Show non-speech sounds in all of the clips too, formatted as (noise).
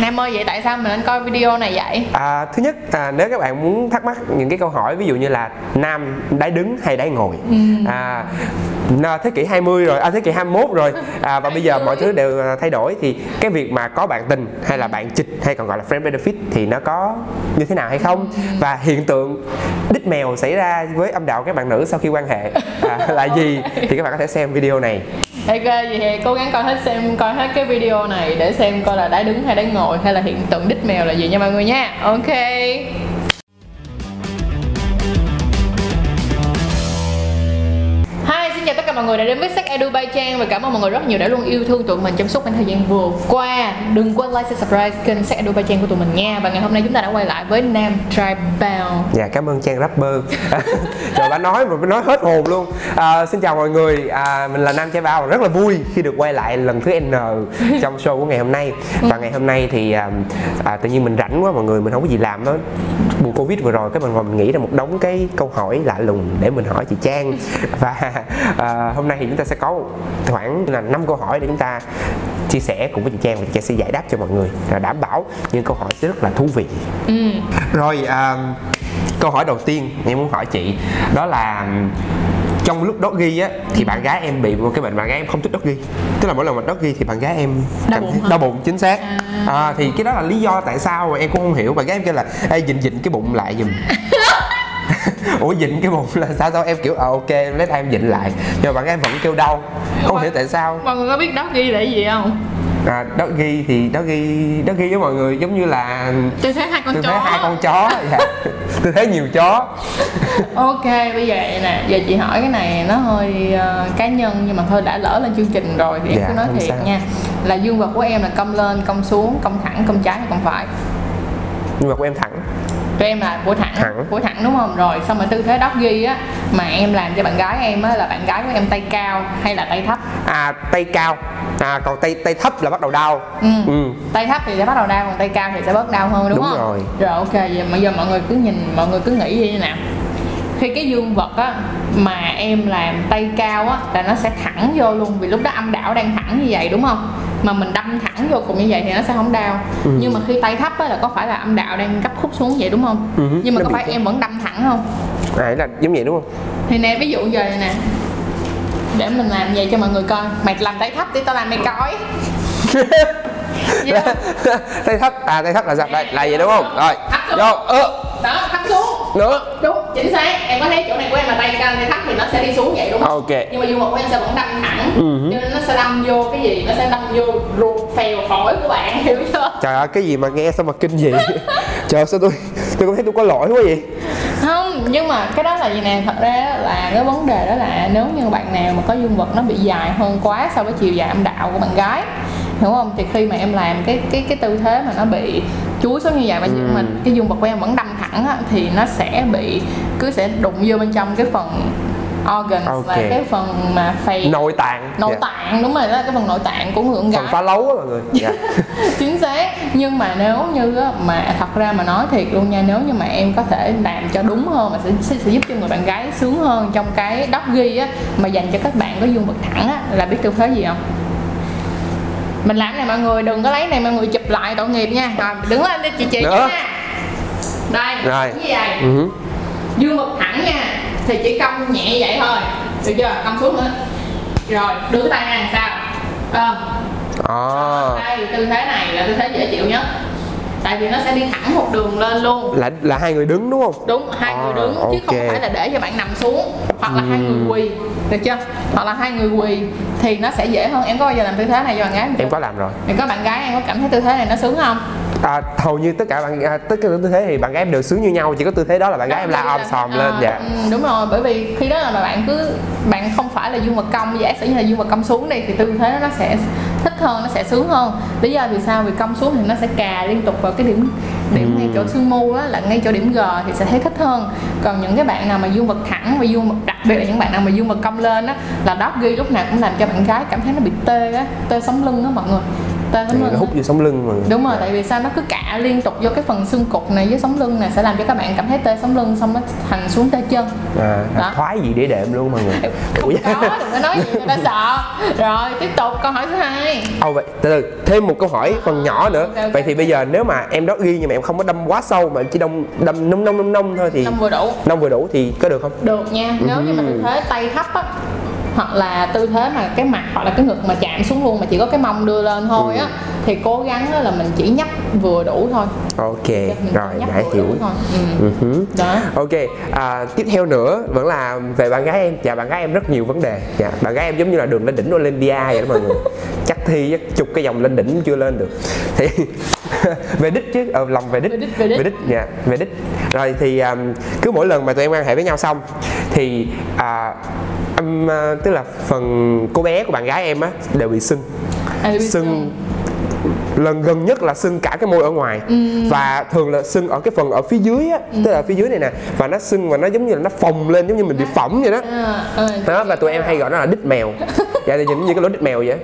Nam ơi vậy tại sao mình nên coi video này vậy? À, thứ nhất à, nếu các bạn muốn thắc mắc những cái câu hỏi ví dụ như là nam đáy đứng hay đáy ngồi Ừ. à, na- thế kỷ 20 rồi, à, thế kỷ 21 rồi. À, và bây giờ mọi thứ đều à, thay đổi. Thì cái việc mà có bạn tình hay là bạn chịch hay còn gọi là friend benefit thì nó có như thế nào hay không? Và hiện tượng đít mèo xảy ra với âm đạo các bạn nữ sau khi quan hệ à, là (laughs) gì? Thì các bạn có thể xem video này. Ok vậy thì cố gắng coi hết xem coi hết cái video này để xem coi là đáy đứng hay đáy ngồi hay là hiện tượng đít mèo là gì nha mọi người nha. Ok. Mọi người đã đến với Sắc Edu by Trang và cảm ơn mọi người rất nhiều đã luôn yêu thương tụi mình trong suốt khoảng thời gian vừa qua. Đừng quên like, subscribe kênh Sắc Edu by Trang của tụi mình nha. Và ngày hôm nay chúng ta đã quay lại với Nam Tribal. Dạ cảm ơn Trang rapper (laughs) Trời bà nói mà nói hết hồn luôn à, Xin chào mọi người à, Mình là Nam Trái Bao Rất là vui khi được quay lại lần thứ N (laughs) Trong show của ngày hôm nay Và ngày hôm nay thì à, à, Tự nhiên mình rảnh quá mọi người Mình không có gì làm đó Covid vừa rồi Cái mình ngồi mình nghĩ ra một đống cái câu hỏi lạ lùng Để mình hỏi chị Trang (laughs) Và à, hôm nay thì chúng ta sẽ có khoảng là năm câu hỏi để chúng ta chia sẻ cùng với chị Trang và chị Trang sẽ giải đáp cho mọi người và đảm bảo những câu hỏi sẽ rất là thú vị Ừ. rồi à, câu hỏi đầu tiên em muốn hỏi chị đó là trong lúc ghi á thì bạn gái em bị một cái bệnh bạn gái em không thích ghi. Tức là mỗi lần mà ghi thì bạn gái em Đau bụng đau bụng chính xác. À. à, thì cái đó là lý do tại sao mà em cũng không hiểu. Bạn gái em kêu là ê dịnh dịnh cái bụng lại giùm. (laughs) Ủa dịnh cái bụng là sao sao em kiểu ờ ok em lấy tay em dịnh lại. Nhưng mà bạn gái em vẫn kêu đau. Không hiểu tại sao. Mọi người có biết đó ghi là gì không? À, đó ghi thì đó ghi đó ghi với mọi người giống như là Tôi thấy hai con tôi chó. thấy hai con chó dạ. (laughs) tôi thấy nhiều chó (laughs) Ok, bây giờ nè, giờ chị hỏi cái này nó hơi ờ, cá nhân nhưng mà thôi đã lỡ lên chương trình rồi thì em Dạ, cứ nói thiệt sao. nha. Là dương vật của em là cong lên, cong xuống, cong thẳng, cong trái hay cong phải? nhưng mà của em thẳng Tụi em là của thẳng, Thẳng. của thẳng đúng không? Rồi xong rồi tư thế đắp ghi á mà em làm cho bạn gái em á là bạn gái của em tay cao hay là tay thấp? à tay cao à còn tay tay thấp là bắt đầu đau Ừ. ừ. Tay thấp thì sẽ bắt đầu đau còn tay cao thì sẽ bớt đau hơn đúng, Đúng không? rồi. Rồi ok, vậy mà giờ mọi người cứ nhìn mọi người cứ nghĩ như thế nào? Khi cái dương vật á mà em làm tay cao á là nó sẽ thẳng vô luôn vì lúc đó âm đạo đang thẳng như vậy đúng không? Mà mình đâm thẳng vô cùng như vậy thì nó sẽ không đau. Ừ. Nhưng mà khi tay thấp á là có phải là âm đạo đang gấp khúc xuống vậy đúng không? Ừ Nhưng mà nó có phải cái- em vẫn đâm thẳng không? à là giống vậy đúng không Thì nè ví dụ giờ này nè để mình làm vậy cho mọi người coi mày làm tay thấp thì tao làm mày coi (laughs) tay thấp à tay thấp là sao đây là vậy đúng không rồi vô ơ đó thấp xuống. Nữa. Đúng chính xác. Em có thấy chỗ này của em là tay cao tay thấp thì nó sẽ đi xuống vậy đúng không? Ok. Nhưng mà dương vật của em sẽ vẫn đâm thẳng. Ừ. Hứ. cho nên nó sẽ đâm vô cái gì? Nó sẽ đâm vô ruột phèo phổi của bạn hiểu chưa? Trời ơi cái gì mà nghe sao mà kinh dị (laughs) trời ơi, sao tôi tôi cũng thấy tôi có lỗi quá vậy? Không nhưng mà cái đó là gì nè? Thật ra là cái vấn đề đó là nếu như bạn nào mà có dương vật nó bị dài hơn quá so với chiều dài âm đạo của bạn gái hiểu không? Thì khi mà em làm cái cái cái tư thế mà nó bị chuối xuống như vậy mà nhưng mà cái dương vật của em vẫn đâm thẳng á, thì nó sẽ bị cứ sẽ đụng vô bên trong cái phần organs Ok. là cái phần mà phèo nội tạng nội Dạ. tạng đúng rồi đó cái phần nội tạng của người con phần gái phá lấu á mọi người dạ. (laughs) chính xác nhưng mà nếu như á, mà thật ra mà nói thiệt luôn nha nếu như mà em có thể làm cho đúng hơn mà sẽ, sẽ, sẽ giúp cho người bạn gái sướng hơn trong cái đắp ghi á mà dành cho các bạn có dương vật thẳng á là biết tư thế gì không mình làm này mọi người đừng có lấy này mọi người chụp lại tội nghiệp nha rồi đứng lên đi chị chị Nữa. nha đây Rồi. như vậy? Ừ hứ. dương vật thẳng nha thì chỉ cong nhẹ vậy thôi. Được chưa? Cong xuống nữa. Rồi đưa cái tay ra làm sao? Ờ, à, đây tư thế này là tư thế dễ chịu nhất. Tại vì nó sẽ đi thẳng một đường lên luôn. Là là hai người đứng đúng không? Đúng hai À, người đứng chứ không phải là để cho bạn nằm xuống hoặc là hai người quỳ. Được chưa? Hoặc là hai người quỳ thì nó sẽ dễ hơn. Em có bao giờ làm tư thế này cho bạn gái em có làm rồi. Thì có bạn gái em có cảm thấy tư thế này nó sướng không à, hầu như tất cả bạn à, tất cả tư thế thì bạn gái em đều sướng như nhau chỉ có tư thế đó là bạn gái em la om sòm lên dạ. Ừ, đúng rồi bởi vì khi đó là bạn cứ bạn không phải là dương vật cong giả sử như là dương vật cong xuống đi thì tư thế nó sẽ thích hơn nó sẽ sướng hơn. Lý do vì sao vì cong xuống thì nó sẽ cà liên tục vào cái điểm điểm ngay chỗ xương mu á là ngay chỗ điểm g thì sẽ thấy thích hơn. Còn những cái bạn nào mà dương vật thẳng và dương vật đặc biệt là những bạn nào mà dương vật cong lên á là đó ghi lúc nào cũng làm cho bạn gái cảm thấy nó bị tê á tê sống lưng á mọi người tê lưng nó hút vô sống lưng mà. Đúng rồi tại vì sao? Nó cứ cạ liên tục vô cái phần xương cụt này với sống lưng này sẽ làm cho các bạn cảm thấy tê sống lưng xong nó thành xuống tê chân. À, Đó. thoái gì để đệm luôn mọi người. (laughs) Không có đừng có nói gì người ta sợ. Rồi tiếp tục câu hỏi thứ hai. Ồ vậy, từ từ, thêm một câu hỏi phần nhỏ nữa. Ok, ok. Vậy thì bây giờ nếu mà em đó ghi nhưng mà em không có đâm quá sâu Mà em chỉ đâm đâm nông nông nông nông thôi thì năm vừa đủ. Nông vừa đủ thì có được không? được nha. Nếu như mà tư thế tay thấp á hoặc là tư thế mà cái mặt hoặc là cái ngực mà chạm xuống luôn mà chỉ có cái mông đưa lên thôi á thì cố gắng là mình chỉ nhấp vừa đủ thôi. Ok, rồi đã hiểu thôi. Ừ. Ừ đó. Ok, à, tiếp theo nữa vẫn là về bạn gái em. Dạ bạn gái em rất nhiều vấn đề. Dạ, Bạn gái em giống như là đường lên đỉnh Olympia vậy đó mọi người. (laughs) Chắc thi chắc chục cái vòng lên đỉnh chưa lên được. Thì (laughs) về đích chứ, ờ, lòng về đích. Về đích, về đích. về đích, dạ, về đích. Rồi thì um, cứ mỗi lần mà tụi em quan hệ với nhau xong Thì à, em, à, tức là phần cô bé của bạn gái em á đều bị sưng. À, bị sưng lần gần nhất là sưng cả cái môi ở ngoài. Và thường là sưng ở cái phần ở phía dưới á tức là phía dưới này nè. Và nó sưng và nó giống như là nó phồng lên giống như mình bị phỏng vậy đó. À, à, đó và tụi em hay gọi nó là đít mèo. (laughs) Dạ thì nhìn như cái lỗ đít mèo vậy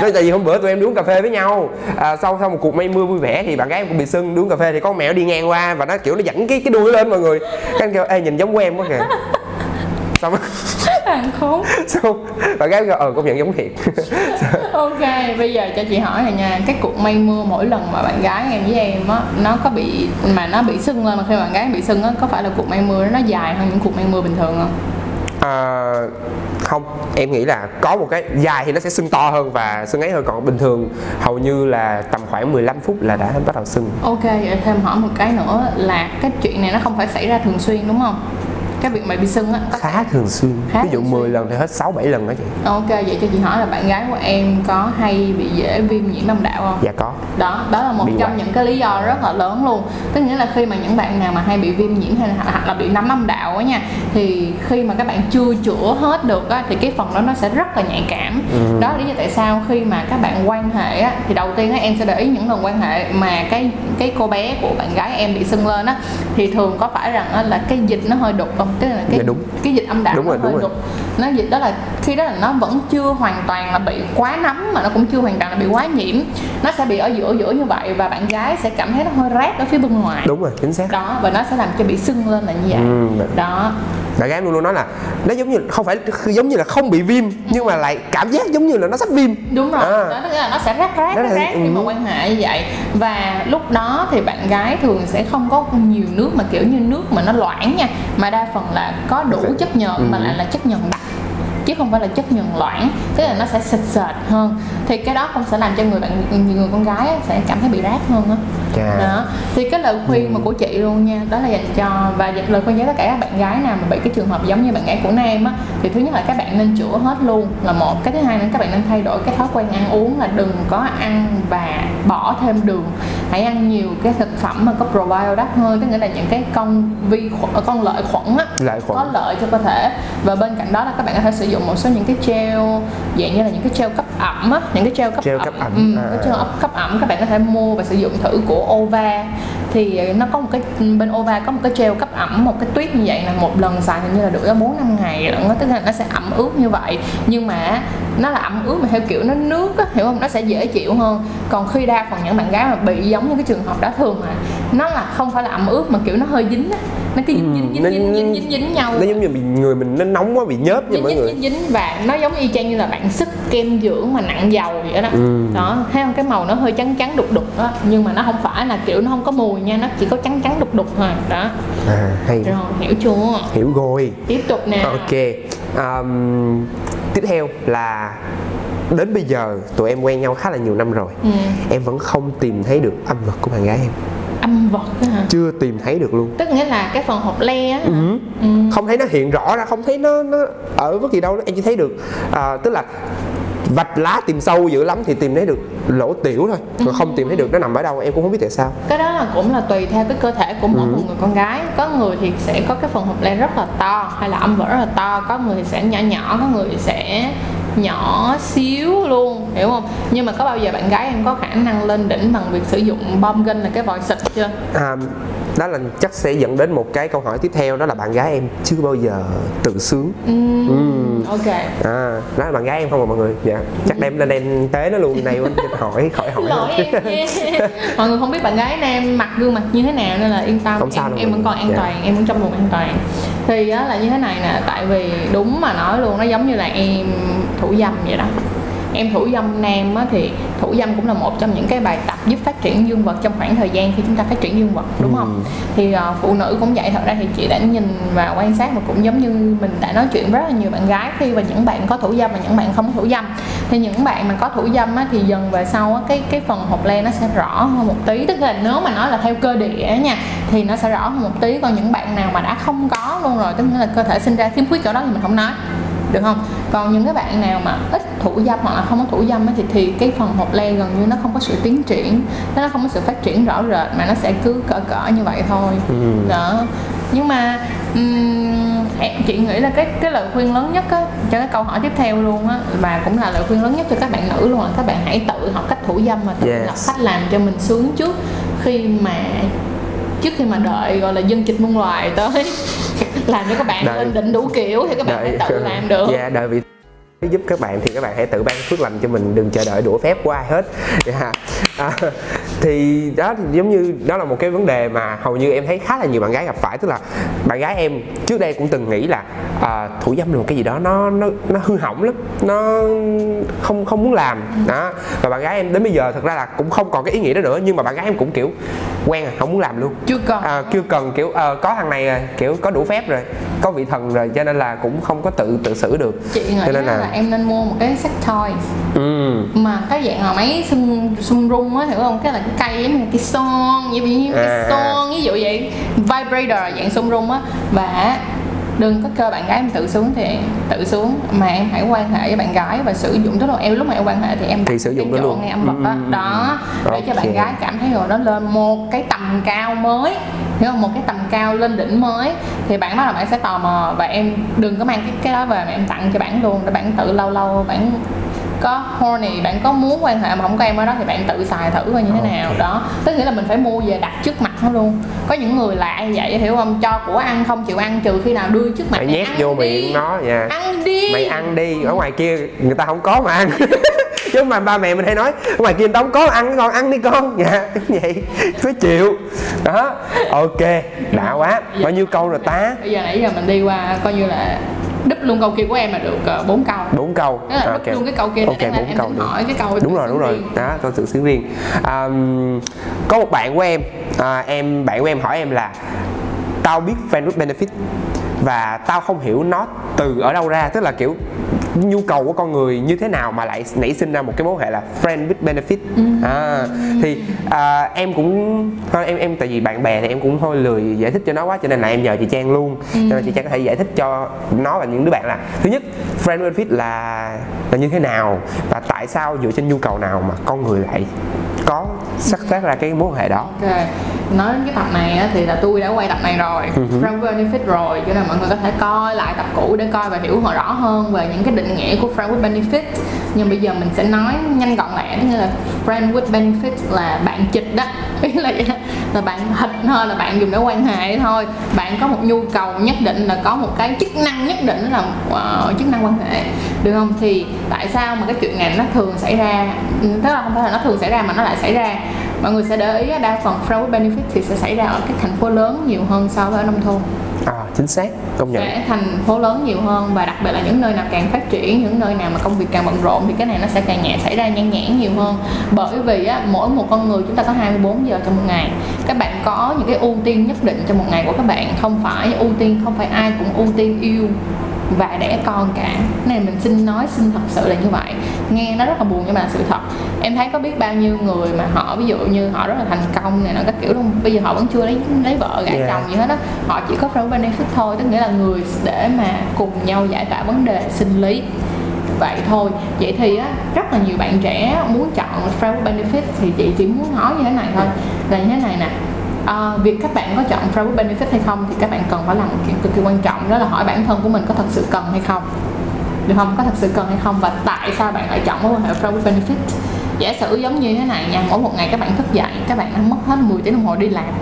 Nói (laughs) tại vì hôm bữa tụi em đi uống cà phê với nhau. À, sau sau một cuộc mây mưa vui vẻ thì bạn gái em cũng bị sưng đi uống cà phê thì con mèo đi ngang qua và nó kiểu nó dẫn cái cái đuôi lên mọi người. Cái anh kêu ê nhìn giống của em quá kìa xong hàng khốn (laughs) xong bạn gái ờ công nhận giống thiệt. (laughs) Ok bây giờ cho chị hỏi này nha. Cái cuộc mây mưa mỗi lần mà bạn gái em với em á nó có bị mà nó bị sưng lên mà khi bạn gái bị sưng á có phải là cuộc mây mưa nó dài hơn những cuộc mây mưa bình thường không? À, không. Em nghĩ là có một cái dài thì nó sẽ sưng to hơn và sưng ấy hơn. Còn bình thường hầu như là tầm khoảng 15 phút là đã bắt đầu sưng. Ok, vậy thêm hỏi một cái nữa là cái chuyện này nó không phải xảy ra thường xuyên đúng không? Cái việc mà bị sưng á khá thường xuyên Khá ví dụ thường 10 xuyên. lần thì hết 6 7 lần đó chị Ok, vậy cho chị hỏi là bạn gái của em có hay bị dễ viêm nhiễm âm đạo không? dạ có Đó, đó là một Bị trong hoài. những cái lý do rất là lớn luôn Tức nghĩa là khi mà những bạn nào mà hay bị viêm nhiễm hay là, là bị nấm âm đạo á nha Thì khi mà các bạn chưa chữa hết được á Thì cái phần đó nó sẽ rất là nhạy cảm Ừ. Đó là lý do tại sao khi mà các bạn quan hệ á Thì đầu tiên á em sẽ để ý những lần quan hệ mà cái cái cô bé của bạn gái em bị sưng lên á Thì thường có phải rằng á là cái dịch nó hơi đục không? Tức là cái, Dạ, đúng. cái dịch âm đạo Đúng nó rồi, hơi đúng rồi. đục. Nó dịch đó là khi đó là nó vẫn chưa hoàn toàn là bị quá nấm mà nó cũng chưa hoàn toàn là bị quá nhiễm. Nó sẽ bị ở giữa giữa như vậy và bạn gái sẽ cảm thấy nó hơi rát ở phía bên ngoài. Đúng rồi chính xác. Đó và nó sẽ làm cho bị sưng lên là như vậy. Ừ, đó bạn gái em luôn luôn nói là nó giống như không phải giống như là không bị viêm nhưng mà lại cảm giác giống như là nó sắp viêm đúng rồi À. đó là nó sẽ rát rát rát, là- rát khi mà ừ. quan hệ như vậy và lúc đó thì bạn gái thường sẽ không có nhiều nước mà kiểu như nước mà nó loãng nha mà đa phần là có đủ chất nhờn mà ừ. lại là chất nhờn đặc chứ không phải là chất nhờn loãng tức là nó sẽ sệt sệt hơn. Thì cái đó cũng sẽ làm cho người bạn người con gái á, sẽ cảm thấy bị rát hơn á. Đó. Thì cái lời khuyên mà của chị luôn nha đó là dành cho và dành lời khuyên cho tất cả các bạn gái nào mà bị cái trường hợp giống như bạn gái của nam á thì thứ nhất là các bạn nên chữa hết luôn là một. Cái thứ hai nữa các bạn nên thay đổi cái thói quen ăn uống là đừng có ăn và bỏ thêm đường hãy ăn nhiều cái thực phẩm mà có probiotic hơn tức nghĩa là những cái con vi khuẩn con lợi khuẩn á Lợi khuẩn. có lợi cho cơ thể. Và bên cạnh đó là các bạn có thể sử dụng một số những cái gel dạng như là những cái gel cấp ẩm á những cái gel cấp Gel ẩm, cấp ẩm, Ừ, à. cái gel ẩm cấp ẩm các bạn có thể mua và sử dụng thử của Ova. Thì nó có một cái bên Ova có một cái gel cấp ẩm một cái tuyết như vậy là một lần xài hình như là được bốn năm ngày lận tức là nó sẽ ẩm ướt như vậy. Nhưng mà nó là ẩm ướt mà theo kiểu nó nước á hiểu không? Nó sẽ dễ chịu hơn. Còn khi đa phần những bạn gái mà bị giống như cái trường hợp đó thường là nó là không phải là ẩm ướt mà kiểu nó hơi dính á. Nó cứ dính dính dính nó- dính dính dính, dính nhau. nó giống như bị người mình nó nóng quá bị nhớp vậy dính mọi dính người. dính dính và nó giống y chang như là bạn sức kem dưỡng mà nặng dầu vậy đó. Ừ. đó thấy không? Cái màu nó hơi trắng trắng đục đục đó nhưng mà nó không phải là kiểu nó không có mùi nha nó chỉ có trắng trắng đục đục thôi. Đó. À, hay. Rồi hiểu chưa? Hiểu rồi. Tiếp tục nè. Ok. Um, tiếp theo là đến bây giờ tụi em quen nhau khá là nhiều năm rồi ừ. em vẫn không tìm thấy được âm vật của bạn gái em âm vật hả chưa tìm thấy được luôn tức nghĩa là cái phần hộp le á? Ừ. ừ. không thấy nó hiện rõ ra không thấy nó nó ở bất kỳ đâu em chỉ thấy được à, tức là vạch lá tìm sâu dữ lắm thì tìm thấy được lỗ tiểu thôi còn không tìm thấy được nó nằm ở đâu em cũng không biết tại sao. Cái đó là cũng là tùy theo cái cơ thể của mỗi Ừ. một người con gái. Có người thì sẽ có cái phần hộp len rất là to hay là âm vật rất là to. Có người thì sẽ nhỏ nhỏ có người thì sẽ nhỏ xíu luôn hiểu không? Nhưng mà có bao giờ bạn gái em có khả năng lên đỉnh bằng việc sử dụng bom gân là cái vòi xịt chưa? À, đó là chắc sẽ dẫn đến một cái câu hỏi tiếp theo đó là bạn gái em chưa bao giờ tự sướng. Ừm, Ok. À đó là bạn gái em không à mọi người? Dạ. Chắc đem lên đem tế nó luôn này (laughs) hỏi khỏi hỏi lỗi em (laughs) mọi người không biết bạn gái nam mặt gương mặt như thế nào nên là yên tâm Không sao em, em vẫn còn an Dạ. toàn em vẫn trong vùng an toàn. Thì á, là như thế này nè tại vì đúng mà nói luôn nó giống như là em thủ dâm vậy đó em thủ dâm nam á, thì thủ dâm cũng là một trong những cái bài tập giúp phát triển dương vật trong khoảng thời gian khi chúng ta phát triển dương vật đúng không? Thì ờ, phụ nữ cũng vậy thật ra thì chị đã nhìn và quan sát và cũng giống như mình đã nói chuyện với rất là nhiều bạn gái khi và những bạn có thủ dâm và những bạn không có thủ dâm. Thì những bạn mà có thủ dâm á, thì dần về sau á, cái cái phần hộp len nó sẽ rõ hơn một tí. Tức là nếu mà nói là theo cơ địa nha thì nó sẽ rõ hơn một tí. Còn những bạn nào mà đã không có luôn rồi tức là cơ thể sinh ra khiếm khuyết chỗ đó thì mình không nói được không còn những cái bạn nào mà ít thủ dâm hoặc là không có thủ dâm á, thì thì cái phần hộp len gần như nó không có sự tiến triển nó không có sự phát triển rõ rệt mà nó sẽ cứ cỡ cỡ như vậy thôi Ừ. đó nhưng mà em- chị nghĩ là cái cái lời khuyên lớn nhất á cho cái câu hỏi tiếp theo luôn á và cũng là lời khuyên lớn nhất cho các bạn nữ luôn là các bạn hãy tự học cách thủ dâm và tự Yes. học cách làm cho mình sướng trước khi mà trước khi mà đợi gọi là dân dịch muôn loài tới. (laughs) Làm cho các bạn Đợi- lên đỉnh đủ kiểu thì các bạn phải tự làm được. Dạ đợi vị giúp các bạn thì các bạn hãy tự ban phước lành cho mình đừng chờ đợi đũa phép của ai hết. (laughs) Dạ. à, thì đó thì giống như đó là một cái vấn đề mà hầu như em thấy khá là nhiều bạn gái gặp phải tức là bạn gái em trước đây cũng từng nghĩ là à, thủ dâm là một cái gì đó nó nó nó hư hỏng lắm. Nó không không muốn làm. Đó. Và bạn gái em đến bây giờ thật ra là cũng không còn cái ý nghĩ đó nữa nhưng mà bạn gái em cũng kiểu quen à không muốn làm luôn. Chưa cần. À, chưa cần kiểu ờ, có thằng này rồi kiểu có đủ phép rồi có vị thần rồi cho nên là cũng không có tự tự xử được. Chị nghĩ cho nên là... là- là em nên mua một cái sex toy. Ừ mà cái dạng mà máy xung xung rung á hiểu không? Cái là cái cây giống như cái son như như cái À. son ví dụ vậy. Vibrator dạng xung rung á. Và đừng có cơ bạn gái em tự xuống thì tự xuống. Mà em hãy quan hệ với bạn gái và sử dụng tức là em lúc mà em quan hệ thì em Thì sử dụng cái đó chỗ luôn. ngay âm vật đó, Ừ, ừ, đó. ừ. để cho bạn gái cảm thấy rồi nó lên một cái tầm cao mới. Hiểu không một cái tầm cao lên đỉnh mới thì bạn bắt đầu bạn sẽ tò mò và em đừng có mang cái cái đó về mà em tặng cho bạn luôn để bạn tự lâu lâu bạn có horny bạn có muốn quan hệ mà không có em ở đó thì bạn tự xài thử coi như thế nào. Ok. đó. Tức nghĩa là mình phải mua về đặt trước mặt nó luôn. Có những người lạ như vậy hiểu không? Cho của ăn không chịu ăn trừ khi nào đưa trước mặt mày nhét ăn vô đi. miệng nó nha. Ăn đi. Mày ăn đi. Ở ngoài kia người ta không có mà ăn. (laughs) Chứ mà ba mẹ mình hay nói ngoài kia không có ăn con ăn đi con. Dạ vậy. Cứ chịu. Đó. Ok. Đã quá. Bao nhiêu câu rồi ta? Bây giờ nãy giờ mình đi qua coi như là đúp luôn câu kia của em là được ờ, bốn câu. Bốn câu. Tức là Ok. đúp luôn cái câu kia ok để bốn câu được hỏi cái câu đúng rồi đúng rồi. riêng. đó câu tự xứng riêng à, có một bạn của em à, em bạn của em hỏi em là tao biết friend with benefit và tao không hiểu nó từ ở đâu ra. Tức là kiểu nhu cầu của con người như thế nào mà lại nảy sinh ra một cái mối hệ là friend with benefit? À, thì à, em cũng thôi em em tại vì bạn bè thì em cũng thôi lười giải thích cho nó quá cho nên là em nhờ chị Trang luôn. Cho nên chị Trang có thể giải thích cho nó và những đứa bạn là thứ nhất friend with benefit là là như thế nào và tại sao dựa trên nhu cầu nào mà con người lại có sắc phát ra cái mối hệ đó? Ok, nói đến cái tập này á, thì là tôi đã quay tập này rồi, Friend with Benefit rồi, cho nên mọi người có thể coi lại tập cũ để coi và hiểu họ rõ hơn về những cái định nghĩa của Friend with Benefit. Nhưng bây giờ mình sẽ nói nhanh gọn lẹ, tức là Friend with Benefit là bạn chịch đó, (laughs) ý là là bạn thịt thôi, là bạn dùng để quan hệ thôi. Bạn có một nhu cầu nhất định là có một cái chức năng nhất định là uh, chức năng quan hệ, được không? Thì tại sao mà cái chuyện này nó thường xảy ra? Ừ, Tức là không phải là nó thường xảy ra mà nó lại xảy ra mọi người sẽ để ý đa phần with benefit thì sẽ xảy ra ở các thành phố lớn nhiều hơn so với ở nông thôn. À, chính xác công nhận. Sẽ thành phố lớn nhiều hơn và đặc biệt là những nơi nào càng phát triển những nơi nào mà công việc càng bận rộn thì cái này nó sẽ càng nhẹ xảy ra nhan nhản nhiều hơn. Bởi vì á, mỗi một con người chúng ta có 24 giờ trong một ngày. Các bạn có những cái ưu tiên nhất định trong một ngày của các bạn không phải ưu tiên không phải ai cũng ưu tiên yêu và đẻ con cả. Này mình xin nói xin thật sự là như vậy. Nghe nó rất là buồn nhưng mà sự thật em thấy có biết bao nhiêu người mà họ ví dụ như họ rất là thành công này nó các kiểu luôn. Bây giờ họ vẫn chưa lấy lấy vợ gả Yeah. chồng gì hết đó họ chỉ có friend benefit thôi tức nghĩa là người để mà cùng nhau giải tỏa vấn đề sinh lý. Vậy thôi. Vậy thì á rất là nhiều bạn trẻ muốn chọn friend benefit thì chị chỉ muốn nói như thế này thôi. Là như thế này nè À, việc các bạn có chọn private benefit hay không thì các bạn cần phải làm một chuyện cực kỳ quan trọng đó là hỏi bản thân của mình có thật sự cần hay không. Được không? Có thật sự cần hay không và tại sao bạn lại chọn mối quan hệ private benefit? Giả sử giống như thế này nha mỗi một ngày các bạn thức dậy các bạn đã mất hết 10 tiếng đồng hồ đi làm.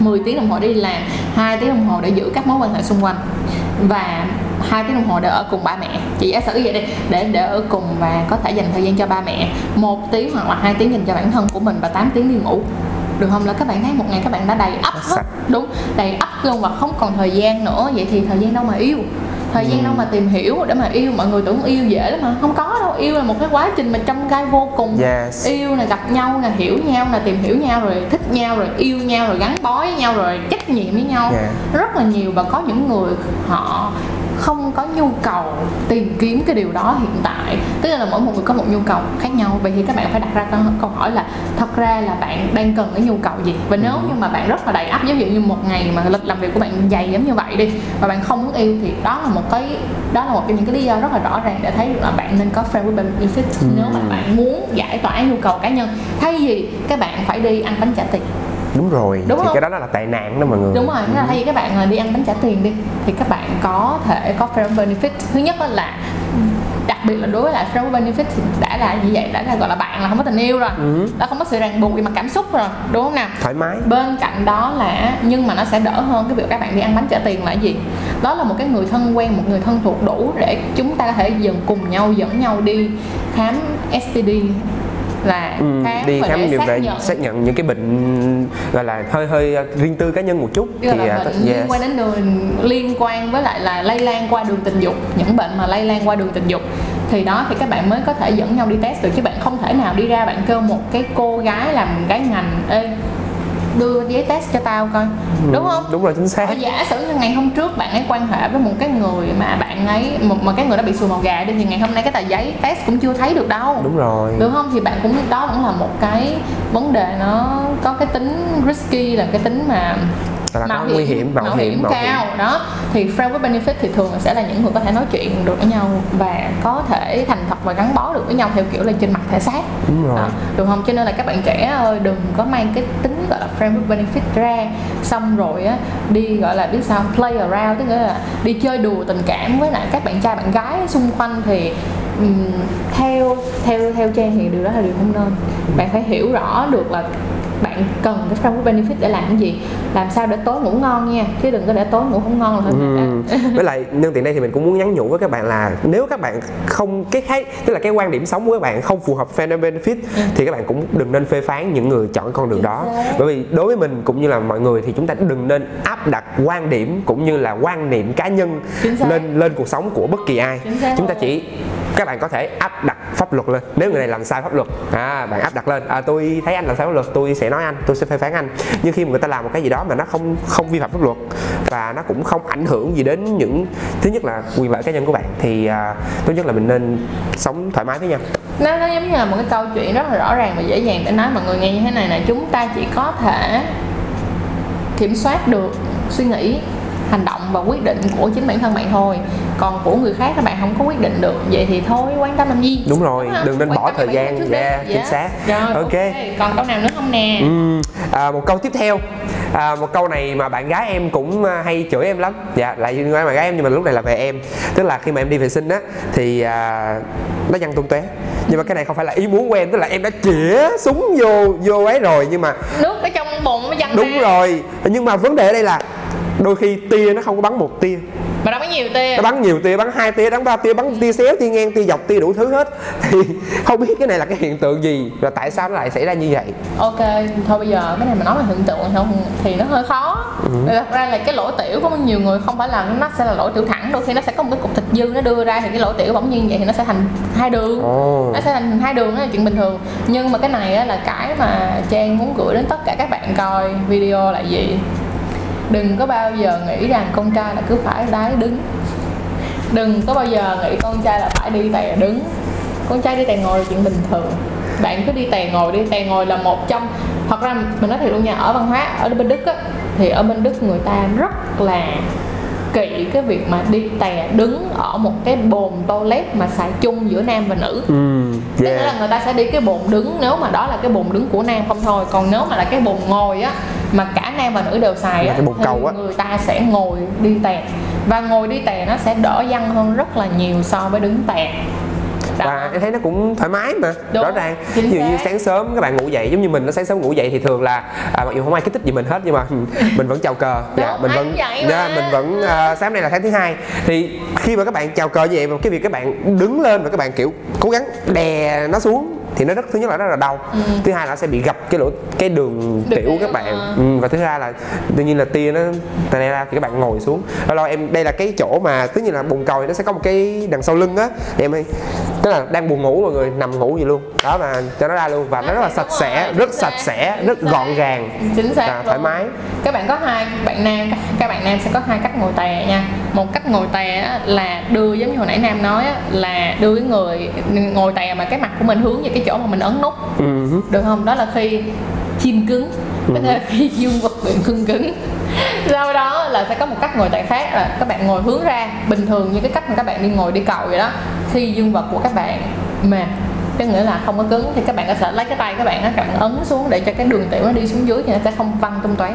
10 tiếng đồng hồ đi làm hai tiếng đồng hồ để giữ các mối quan hệ xung quanh. Và hai tiếng đồng hồ để ở cùng ba mẹ. Chị giả sử vậy đi để để ở cùng và có thể dành thời gian cho ba mẹ. Một tiếng hoặc là hai tiếng dành cho bản thân của mình và 8 tiếng đi ngủ được không? Là các bạn thấy một ngày các bạn đã đầy ắp hết. đúng. Đầy ắp luôn và không còn thời gian nữa. Vậy thì thời gian đâu mà yêu? Thời gian Ừ. đâu mà tìm hiểu để mà yêu? Mọi người tưởng yêu dễ lắm mà không có đâu. Yêu là một cái quá trình mà trong gai vô cùng. Yes. Yêu là gặp nhau là hiểu nhau là tìm hiểu nhau rồi thích nhau rồi yêu nhau rồi gắn bó với nhau rồi trách nhiệm với nhau. Yeah. rất là nhiều và có những người họ không có nhu cầu tìm kiếm cái điều đó hiện tại. Tức là mỗi một người có một nhu cầu khác nhau. Vậy thì các bạn phải đặt ra câu, hỏi là thật ra là bạn đang cần cái nhu cầu gì? Và nếu như mà bạn rất là đầy ví dụ như một ngày mà lịch làm việc của bạn dày giống như vậy đi và bạn không muốn yêu thì đó là một cái đó là một trong những cái lý do rất là rõ ràng để thấy được là bạn nên có friend with benefits. Nếu mà bạn muốn giải tỏa nhu cầu cá nhân thay vì các bạn phải đi ăn bánh trả tiền đúng rồi Đúng thì không? cái đó là tệ nạn đó mọi người. Đúng rồi thế là thay vì các bạn là đi ăn bánh trả tiền đi. Thì các bạn có thể có friend benefit. Thứ nhất là đặc biệt là đối với lại friend benefit thì đã là như vậy đã là gọi là bạn là không có tình yêu rồi. Ừ. đã không có sự ràng buộc về mặt cảm xúc rồi đúng không nào? Thoải mái. Bên cạnh đó là nhưng mà nó sẽ đỡ hơn cái việc các bạn đi ăn bánh trả tiền là gì? Đó là một cái người thân quen một người thân thuộc đủ để chúng ta có thể dần cùng nhau dẫn nhau đi khám STD là Ừ, khám đi khám để điều xác về nhận xác nhận những cái bệnh gọi là hơi hơi uh, riêng tư cá nhân một chút Tức là uh, bệnh yes. liên quan đến đường liên quan với lại là lây lan qua đường tình dục những bệnh mà lây lan qua đường tình dục thì đó thì các bạn mới có thể dẫn nhau đi test được chứ bạn không thể nào đi ra bạn kêu một cái cô gái làm cái ngành ê đưa giấy test cho tao coi. Đúng không? Ừ, đúng rồi chính xác. Ở giả sử như ngày hôm trước bạn ấy quan hệ với một cái người mà bạn ấy một mà cái người đó bị sùi màu gà đi thì ngày hôm nay cái tờ giấy test cũng chưa thấy được đâu. Đúng rồi. Đúng không? Thì bạn cũng đó cũng là một cái vấn đề nó có cái tính risky là cái tính mà là có nguy hiểm mạo, mạo hiểm hiểm mạo cao. Đó. Thì friend with benefit thì thường sẽ là những người có thể nói chuyện được với nhau và có thể thành thật và gắn bó được với nhau theo kiểu là trên mặt thể xác. Đúng rồi. Đó, được không? Cho nên là các bạn trẻ ơi đừng có mang cái tính gọi là framework benefit ra xong rồi á đi gọi là biết sao play around tức là đi chơi đùa tình cảm với lại các bạn trai bạn gái xung quanh thì um, theo theo theo trang thì điều đó là điều không nên. Bạn phải hiểu rõ được là bạn cần cái with benefit để làm cái gì? Làm sao để tối ngủ ngon nha? Chứ đừng có để tối ngủ không ngon là hơi Ừ. (laughs) với lại nhân tiện đây thì mình cũng muốn nhắn nhủ với các bạn là nếu các bạn không cái khái tức là cái quan điểm sống của các bạn không phù hợp and benefit thì các bạn cũng đừng nên phê phán những người chọn con đường đó. bởi vì đối với mình cũng như là mọi người thì chúng ta đừng nên áp đặt quan điểm cũng như là quan niệm cá nhân lên lên cuộc sống của bất kỳ ai. Chúng ta chỉ các bạn có thể áp đặt pháp luật lên. Nếu người này làm sai pháp luật à bạn áp đặt lên. À tôi thấy anh làm sai pháp luật tôi sẽ nói anh tôi sẽ phê phán anh. Nhưng khi mà người ta làm một cái gì đó mà nó không không vi phạm pháp luật và nó cũng không ảnh hưởng gì đến những thứ nhất là quyền lợi cá nhân của bạn thì à, tốt nhất là mình nên sống thoải mái với nhau. Nó nó giống như là một cái câu chuyện rất là rõ ràng và dễ dàng để nói mọi người nghe như thế này là chúng ta chỉ có thể kiểm soát được suy nghĩ hành động và quyết định của chính bản thân bạn thôi còn của người khác các bạn không có quyết định được vậy thì thôi quan tâm làm gì Đúng rồi, không? đừng nên Quan bỏ thời gian. đi. Yeah, chính Yes. xác. rồi Ok. ok còn câu nào nữa không nè Ừm, à, một câu tiếp theo à, một câu này mà bạn gái em cũng à, hay chửi em lắm dạ lại liên quan bạn gái em nhưng mà lúc này là về em tức là khi mà em đi vệ sinh á thì à, nó văng tung tóe nhưng mà cái này không phải là ý muốn của em tức là em đã chĩa súng vô vô ấy rồi nhưng mà nước ở trong bồn nó văng đúng ra rồi nhưng mà vấn đề ở đây là đôi khi tia nó không có bắn một tia. Mà đâu có nhiều tia. Nó bắn nhiều tia bắn hai tia bắn ba tia bắn tia xéo tia ngang tia dọc tia đủ thứ hết. (laughs) Thì không biết cái này là cái hiện tượng gì và tại sao nó lại xảy ra như vậy? Ok thôi bây giờ cái này mà nói về hiện tượng không thì nó hơi khó. Ừ. Thật ra là cái lỗ tiểu của nhiều người không phải là nó sẽ là lỗ tiểu thẳng đôi khi nó sẽ có một cái cục thịt dư nó đưa ra thì cái lỗ tiểu bỗng nhiên vậy thì nó sẽ thành hai đường. Ồ. nó sẽ thành hai đường đó là chuyện bình thường. Nhưng mà cái này là cái mà trang muốn gửi đến tất cả các bạn coi video là gì đừng có bao giờ nghĩ rằng con trai là cứ phải đái đứng. Đừng có bao giờ nghĩ con trai là phải đi tè đứng. Con trai đi tè ngồi là chuyện bình thường. Bạn cứ đi tè ngồi đi tè ngồi là một trong thật ra mình nói thiệt luôn nha ở văn hóa ở bên đức á thì ở bên đức người ta rất là kỵ cái việc mà đi tè đứng ở một cái bồn toilet mà xài chung giữa nam và nữ. Ừ Tức nghĩa là yeah. người ta sẽ đi cái bồn đứng nếu mà đó là cái bồn đứng của nam không thôi còn nếu mà là cái bồn ngồi á mà cả nam và nữ đều xài Là á cái bồn cầu á. người ta sẽ ngồi đi tè và ngồi đi tè nó sẽ đỡ văng hơn rất là nhiều so với đứng tè Đó. và em thấy nó cũng thoải mái mà Đúng, rõ ràng ví dụ như sáng sớm các bạn ngủ dậy giống như mình nó sáng sớm ngủ dậy thì thường là à, mặc dù không ai kích thích gì mình hết nhưng mà (laughs) mình vẫn chào cờ dạ, mình ai vẫn cũng vậy mà. dạ, mình vẫn à, sáng nay là tháng thứ hai thì khi mà các bạn chào cờ như vậy mà cái việc các bạn đứng lên và các bạn kiểu cố gắng đè nó xuống thì nó rất thứ nhất là rất là đau. Thứ hai là nó sẽ bị gập cái lỗ cái đường Ừ. Tiểu của các bạn. Ờ. ừ, và thứ hai là tự nhiên là tia nó tè ra thì các bạn ngồi xuống. Lâu em đây là cái chỗ mà tất nhiên là bồn cầu thì nó sẽ có một cái đằng sau lưng á. Em ơi tức là đang buồn ngủ mọi người nằm ngủ gì luôn. Đó mà cho nó ra luôn. Và nó rất là sạch sẽ rất sạch sẽ rất xác. gọn gàng. Chính xác và thoải mái. Các bạn có hai bạn nam các bạn nam sẽ có hai cách ngồi tè nha. Một cách ngồi tè á, là đưa giống như hồi nãy nam nói á, là đưa cái người ngồi tè mà cái mặt của mình hướng về cái chỗ mà mình ấn nút. Ừ. được không? Đó là khi chim cứng. Có thể là khi dương vật bị cưng cứng. Sau đó là sẽ có một cách ngồi tại khác là các bạn ngồi hướng ra. Bình thường như cái cách mà các bạn đi ngồi đi cầu vậy đó khi dương vật của các bạn mềm có nghĩa là không có cứng thì các bạn có thể lấy cái tay các bạn á các bạn ấn xuống để cho cái đường tiểu nó đi xuống dưới thì nó sẽ không văng tung tóe